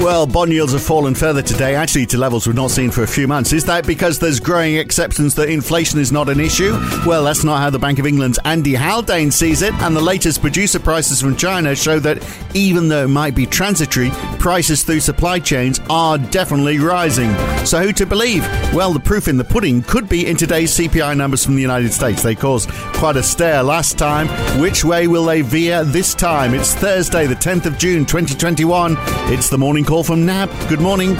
Well, bond yields have fallen further today, actually to levels we've not seen for a few months. Is that because there's growing acceptance that inflation is not an issue? Well, that's not how the Bank of England's Andy Haldane sees it, and the latest producer prices from China show that even though it might be transitory, prices through supply chains are definitely rising. So who to believe? Well, the proof in the pudding could be in today's CPI numbers from the United States. They caused quite a stir last time. Which way will they veer this time? It's Thursday, the 10th of June, 2021. It's the morning call from NAB. Good morning.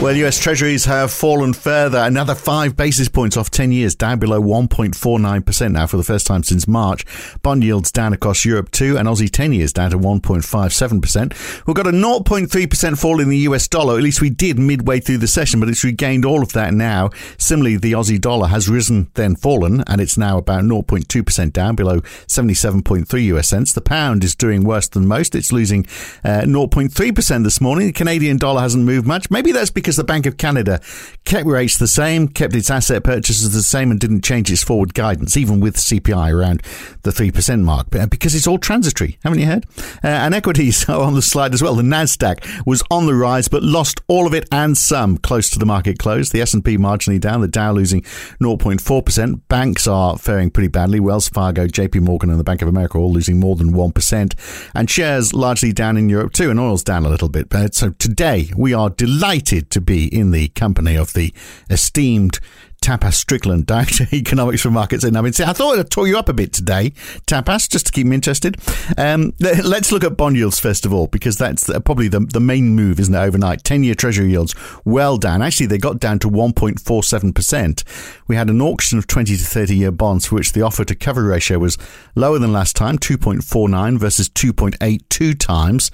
Well, US Treasuries have fallen further, another five basis points off 10 years, down below 1.49% now for the first time since March. Bond yields down across Europe too, and Aussie 10 years down to 1.57%. We've got a 0.3% fall in the US dollar, at least we did midway through the session, but it's regained all of that now. Similarly, the Aussie dollar has risen, then fallen, and it's now about 0.2% down, below 77.3 US cents. The pound is doing worse than most. It's losing uh, 0.3% this morning. The Canadian dollar hasn't moved much. Maybe that's because the Bank of Canada kept rates the same, kept its asset purchases the same, and didn't change its forward guidance, even with CPI around the 3% mark, because it's all transitory, haven't you heard? Uh, and equities are on the slide as well. The NASDAQ was on the rise, but lost all of it and some close to the market close. The S&P marginally down, the Dow losing 0.4%. Banks are faring pretty badly. Wells Fargo, JP Morgan, and the Bank of America all losing more than 1%. And shares largely down in Europe too, and oil's down a little bit. So today we are delighted to be in the company of the esteemed Tapas Strickland, Director Economics for Markets and mean, I thought I'd tore you up a bit today, Tapas, just to keep me interested. Um, let's look at bond yields first of all, because that's probably the, the main move, isn't it, overnight? 10 year Treasury yields well down. Actually, they got down to 1.47%. We had an auction of 20 to 30 year bonds for which the offer to cover ratio was lower than last time, 2.49 versus 2.82 times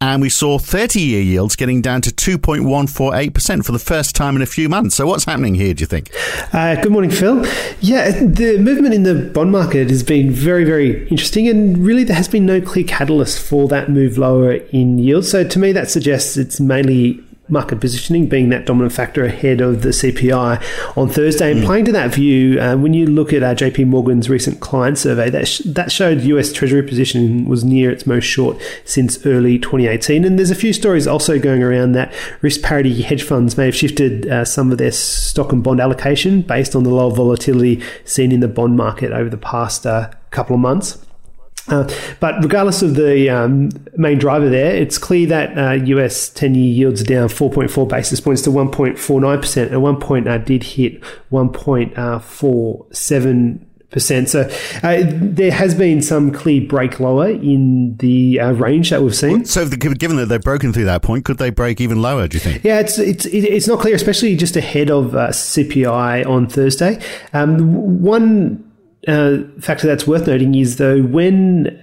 and we saw 30 year yields getting down to 2.148% for the first time in a few months. So, what's happening here, do you think? Uh, good morning, Phil. Yeah, the movement in the bond market has been very, very interesting, and really there has been no clear catalyst for that move lower in yields. So, to me, that suggests it's mainly market positioning being that dominant factor ahead of the CPI on Thursday. And mm. playing to that view, uh, when you look at uh, JP Morgan's recent client survey, that, sh- that showed US Treasury position was near its most short since early 2018. And there's a few stories also going around that risk parity hedge funds may have shifted uh, some of their stock and bond allocation based on the low volatility seen in the bond market over the past uh, couple of months. Uh, but regardless of the um, main driver there, it's clear that uh, US 10 year yields are down 4.4 basis points to 1.49%. At one point, uh, did hit 1.47 percent. So uh, there has been some clear break lower in the uh, range that we've seen. So, the, given that they've broken through that point, could they break even lower? Do you think? Yeah, it's it's it's not clear, especially just ahead of uh, CPI on Thursday. Um, one uh, factor that's worth noting is though when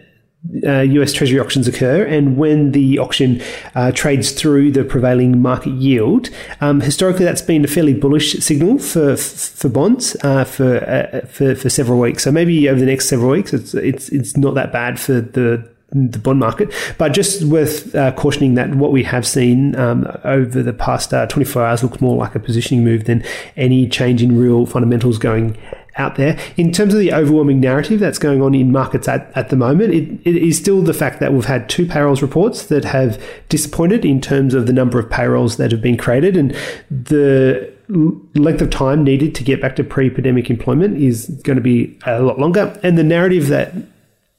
uh, US Treasury auctions occur, and when the auction uh, trades through the prevailing market yield, um, historically that's been a fairly bullish signal for for bonds uh, for, uh, for for several weeks. So maybe over the next several weeks, it's it's it's not that bad for the the bond market. But just worth uh, cautioning that what we have seen um, over the past uh, 24 hours looks more like a positioning move than any change in real fundamentals going out there. In terms of the overwhelming narrative that's going on in markets at, at the moment, it, it is still the fact that we've had two payrolls reports that have disappointed in terms of the number of payrolls that have been created and the length of time needed to get back to pre-pandemic employment is going to be a lot longer and the narrative that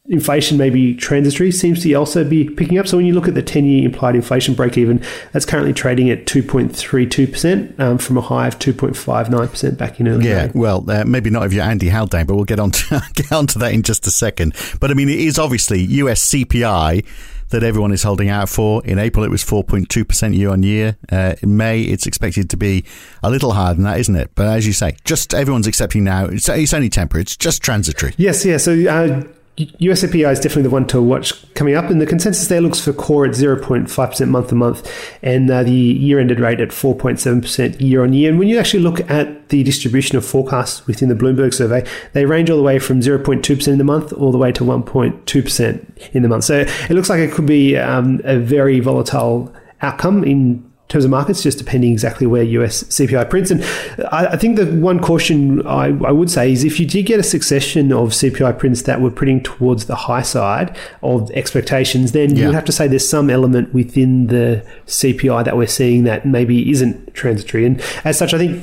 inflation may be transitory seems to also be picking up. So when you look at the 10 year implied inflation break even, that's currently trading at 2.32% um, from a high of 2.59% back in early Yeah, May. well, uh, maybe not if you're Andy Haldane, but we'll get on to, get on to that in just a second. But I mean, it is obviously US CPI that everyone is holding out for. In April, it was 4.2% year on year. Uh, in May, it's expected to be a little higher than that, isn't it? But as you say, just everyone's accepting now. It's, it's only temporary. It's just transitory. Yes, yeah. So uh, USCPI is definitely the one to watch coming up, and the consensus there looks for core at 0.5% month to month, and uh, the year ended rate at 4.7% year on year. And when you actually look at the distribution of forecasts within the Bloomberg survey, they range all the way from 0.2% in the month all the way to 1.2% in the month. So it looks like it could be um, a very volatile outcome in terms of markets, just depending exactly where US CPI prints. And I, I think the one caution I, I, would say is if you did get a succession of CPI prints that were printing towards the high side of expectations, then yeah. you would have to say there's some element within the CPI that we're seeing that maybe isn't transitory. And as such, I think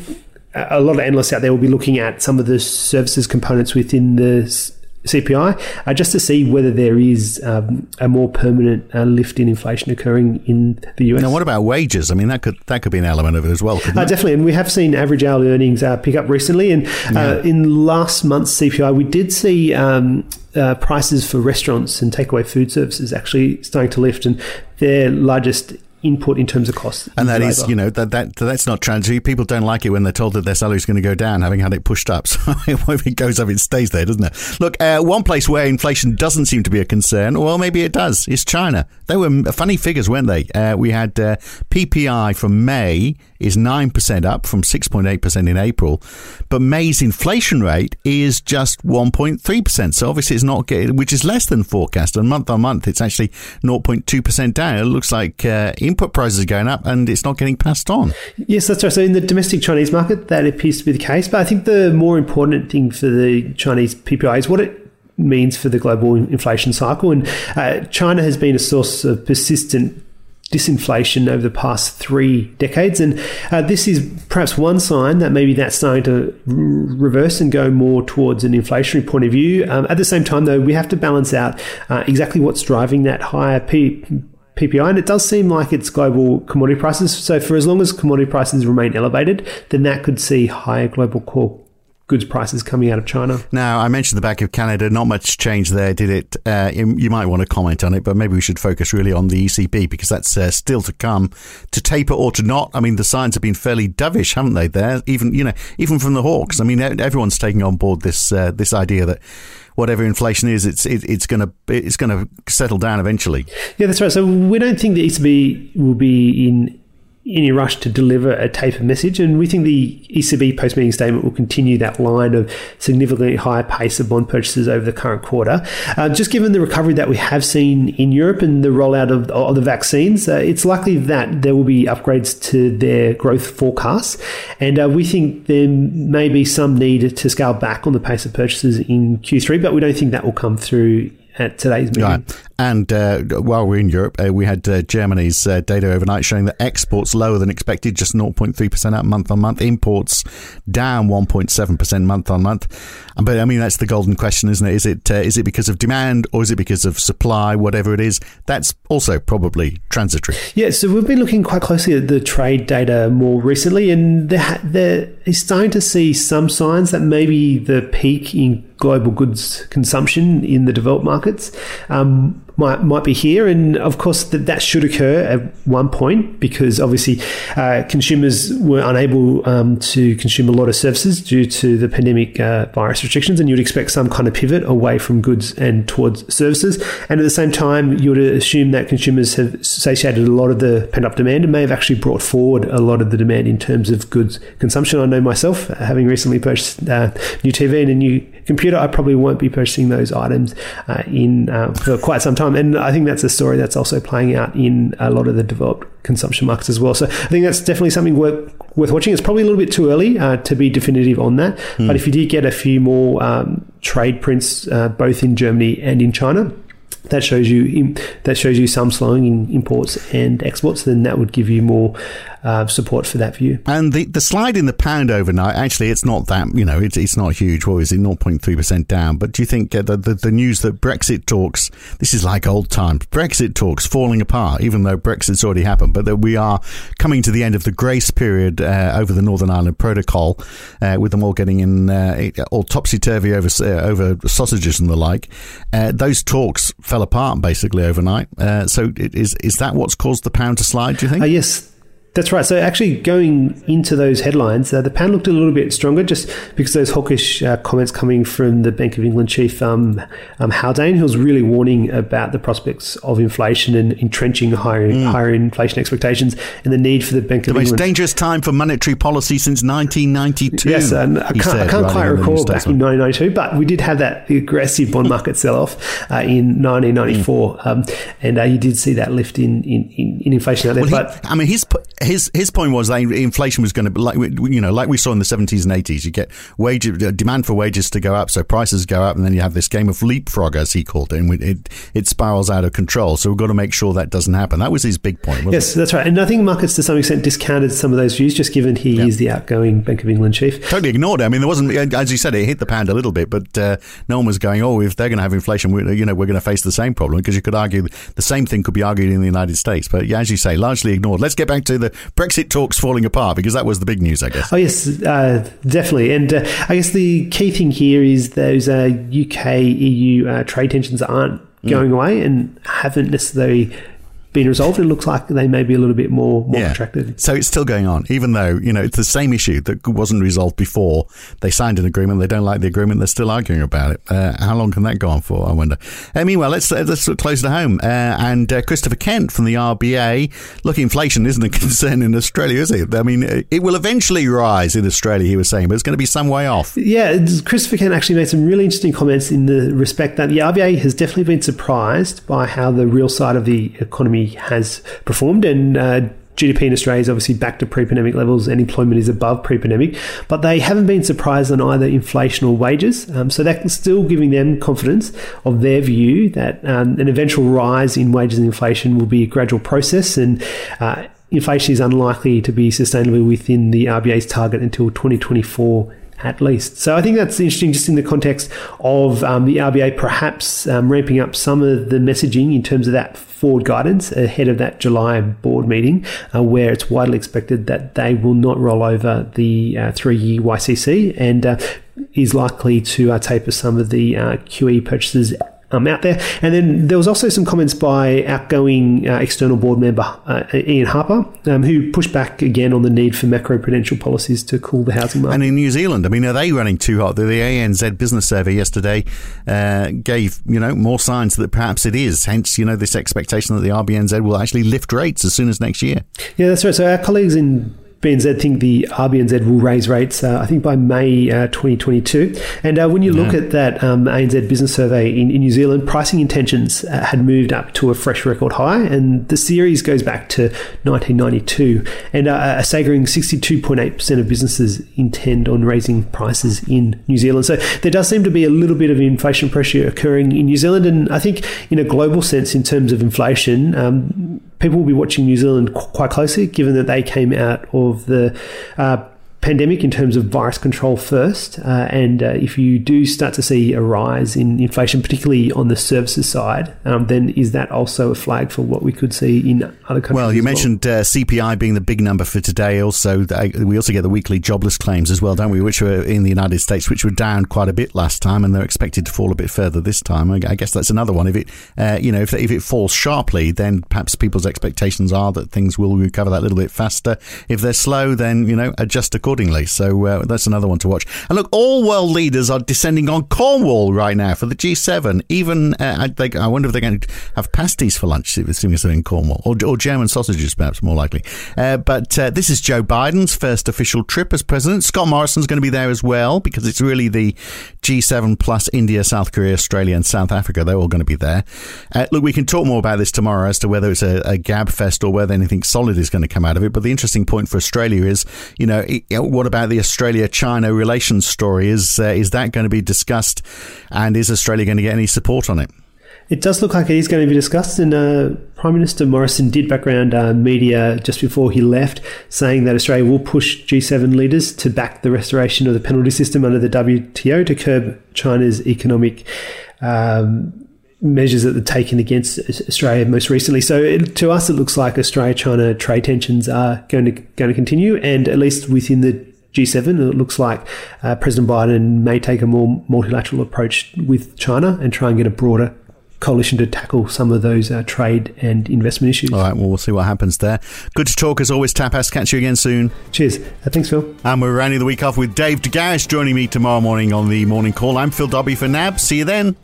a lot of analysts out there will be looking at some of the services components within the CPI, uh, just to see whether there is um, a more permanent uh, lift in inflation occurring in the US. Now, what about wages? I mean, that could that could be an element of it as well. Uh, definitely, and we have seen average hourly earnings uh, pick up recently. And uh, yeah. in last month's CPI, we did see. Um, uh, prices for restaurants and takeaway food services actually starting to lift, and their largest input in terms of costs. And that is, you know, that, that that's not transitory. People don't like it when they're told that their salary is going to go down, having had it pushed up. So if it goes up, it stays there, doesn't it? Look, uh, one place where inflation doesn't seem to be a concern, well, maybe it does, is China. They were funny figures, weren't they? Uh, we had uh, PPI from May is 9% up from 6.8% in April, but May's inflation rate is just 1.3%. So obviously it's not getting, which is less than forecast. And month on month, it's actually 0.2% down. It looks like uh, input prices are going up and it's not getting passed on. Yes, that's right. So in the domestic Chinese market, that appears to be the case. But I think the more important thing for the Chinese PPI is what it means for the global inflation cycle. And uh, China has been a source of persistent disinflation over the past three decades. And uh, this is perhaps one sign that maybe that's starting to reverse and go more towards an inflationary point of view. Um, at the same time, though, we have to balance out uh, exactly what's driving that higher P- PPI, and it does seem like it's global commodity prices. So, for as long as commodity prices remain elevated, then that could see higher global core goods prices coming out of China. Now, I mentioned the Bank of Canada. Not much change there, did it? Uh, you might want to comment on it, but maybe we should focus really on the ECB because that's uh, still to come. To taper or to not, I mean, the signs have been fairly dovish, haven't they? There, even you know, even from the hawks. I mean, everyone's taking on board this uh, this idea that whatever inflation is, it's it, it's going to it's going to settle down eventually. Yeah, that's right. So we don't think the ECB will be in any rush to deliver a taper message. And we think the ECB post meeting statement will continue that line of significantly higher pace of bond purchases over the current quarter. Uh, just given the recovery that we have seen in Europe and the rollout of, of the vaccines, uh, it's likely that there will be upgrades to their growth forecasts. And uh, we think there may be some need to scale back on the pace of purchases in Q3, but we don't think that will come through at today's meeting. Right. And uh, while we're in Europe, uh, we had uh, Germany's uh, data overnight showing that exports lower than expected, just 0.3% up month on month. Imports down 1.7% month on month. But I mean, that's the golden question, isn't it? Is it uh, is it because of demand or is it because of supply? Whatever it is, that's also probably transitory. Yeah. So we've been looking quite closely at the trade data more recently, and there, there is starting to see some signs that maybe the peak in global goods consumption in the developed markets um, might might be here, and of course that that should occur at one point because obviously uh, consumers were unable um, to consume a lot of services due to the pandemic uh, virus restrictions, and you'd expect some kind of pivot away from goods and towards services. And at the same time, you would assume that consumers have satiated a lot of the pent up demand and may have actually brought forward a lot of the demand in terms of goods consumption. I know myself, having recently purchased uh, new TV and a new computer, I probably won't be purchasing those items uh, in uh, for quite some time. And I think that's a story that's also playing out in a lot of the developed consumption markets as well. So I think that's definitely something worth, worth watching. It's probably a little bit too early uh, to be definitive on that. Mm. But if you did get a few more um, trade prints, uh, both in Germany and in China, that shows you that shows you some slowing in imports and exports, then that would give you more uh, support for that view. And the, the slide in the pound overnight, actually, it's not that, you know, it's, it's not huge. What is it, 0.3% down? But do you think uh, the, the, the, news that Brexit talks, this is like old times, Brexit talks falling apart, even though Brexit's already happened, but that we are coming to the end of the grace period uh, over the Northern Ireland Protocol, uh, with them all getting in uh, all topsy turvy over, uh, over sausages and the like. those talks fell apart basically overnight. Uh, so is, is that what's caused the pound to slide, do you think? yes, that's right. So actually, going into those headlines, uh, the pound looked a little bit stronger just because those hawkish uh, comments coming from the Bank of England chief um, um, Haldane, who was really warning about the prospects of inflation and entrenching higher mm. higher inflation expectations and the need for the Bank the of England. The most dangerous time for monetary policy since 1992. Yes, and I can't, said, I can't quite recall back in 1992, but we did have that aggressive bond market sell off uh, in 1994, mm. um, and uh, you did see that lift in in, in, in inflation out there. Well, he, but I mean, he's put his his point was that inflation was going to like you know like we saw in the 70s and 80s. You get wage uh, demand for wages to go up, so prices go up, and then you have this game of leapfrog, as he called it, and it it spirals out of control. So we've got to make sure that doesn't happen. That was his big point. yes, it? that's right. And I think markets to some extent discounted some of those views, just given he yeah. is the outgoing Bank of England chief. Totally ignored it. I mean, there wasn't, as you said, it hit the pound a little bit, but uh, no one was going, oh, if they're going to have inflation, we, you know, we're going to face the same problem because you could argue the same thing could be argued in the United States. But yeah, as you say, largely ignored. Let's get back to the Brexit talks falling apart because that was the big news, I guess. Oh yes, uh, definitely. And uh, I guess the key thing here is those UK uh, EU uh, trade tensions aren't mm. going mm. away and haven't necessarily been resolved. It looks like they may be a little bit more, more yeah. So it's still going on, even though, you know, it's the same issue that wasn't resolved before they signed an agreement. They don't like the agreement. They're still arguing about it. Uh, how long can that go on for? I wonder. Uh, meanwhile, let's, uh, let's look closer to home. Uh, and uh, Christopher Kent from the RBA. Look, inflation isn't a concern in Australia, is it? I mean, it will eventually rise in Australia, he was saying, but it's going to be some way off. Yeah, Christopher Kent actually made some really interesting comments in the respect that the RBA has definitely been surprised by how the real side of the economy has performed. And uh, GDP in Australia is obviously back to pre pandemic levels and employment is above pre pandemic, but they haven't been surprised on either inflation or wages. Um, so that's still giving them confidence of their view that um, an eventual rise in wages and inflation will be a gradual process and uh, inflation is unlikely to be sustainably within the RBA's target until 2024 at least. So I think that's interesting just in the context of um, the RBA perhaps um, ramping up some of the messaging in terms of that forward guidance ahead of that July board meeting, uh, where it's widely expected that they will not roll over the uh, three year YCC and uh, is likely to uh, taper some of the uh, QE purchases um, out there. And then there was also some comments by outgoing uh, external board member uh, Ian Harper, um, who pushed back again on the need for macro-prudential policies to cool the housing market. And in New Zealand, I mean, are they running too hot? The, the ANZ business survey yesterday uh, gave you know more signs that perhaps it is. Hence, you know, this expectation that the RBNZ will actually lift rates as soon as next year. Yeah, that's right. So our colleagues in BNZ think the RBNZ will raise rates, uh, I think, by May uh, 2022. And uh, when you look at that um, ANZ business survey in, in New Zealand, pricing intentions uh, had moved up to a fresh record high, and the series goes back to 1992. And uh, a staggering 62.8% of businesses intend on raising prices in New Zealand. So there does seem to be a little bit of inflation pressure occurring in New Zealand, and I think in a global sense, in terms of inflation, um, people will be watching New Zealand quite closely, given that they came out of the uh, pandemic in terms of virus control first. Uh, and uh, if you do start to see a rise in inflation, particularly on the services side, um, then is that also a flag for what we could see in other countries? Well, you mentioned? Uh, CPI being the big number for today. Also, we also get the weekly jobless claims as well, don't we? Which were in the United States, which were down quite a bit last time, and they're expected to fall a bit further this time. I guess that's another one. If it, uh, you know, if, if it falls sharply, then perhaps people's expectations are that things will recover that little bit faster. If they're slow, then you know, adjust accordingly accordingly. So uh, that's another one to watch. And look, all world leaders are descending on Cornwall right now for the G7. Even uh, I, I, wonder if they're going to have pasties for lunch, assuming it's in Cornwall, or, or, German sausages, perhaps more likely. Uh, but uh, this is Joe Biden's first official trip as president. Scott Morrison's going to be there as well because it's really the G7 plus India, South Korea, Australia, and South Africa. They're all going to be there. Uh, look, we can talk more about this tomorrow as to whether it's a, a gab fest or whether anything solid is going to come out of it. But the interesting point for Australia is, you know, what about the Australia China relations story? Is uh, is that going to be discussed, and is Australia going to get any support on it? It does look like it is going to be discussed, and uh, Prime Minister Morrison did background uh, media just before he left, saying that Australia will push G7 leaders to back the restoration of the penalty system under the WTO to curb China's economic. Um, measures that they're taken against Australia most recently. So it, to us, it looks like Australia-China trade tensions are going to going to continue, and at least within the G7, it looks like uh, President Biden may take a more multilateral approach with China and try and get a broader coalition to tackle some of those uh, trade and investment issues. All right, well, we'll see what happens there. Good to talk as always, Tapas. Catch you again soon. Cheers. Uh, thanks, Phil. And we're rounding the week off with Dave de Garis joining me tomorrow morning on the morning call. I'm Phil Dobbie for NAB. See you then.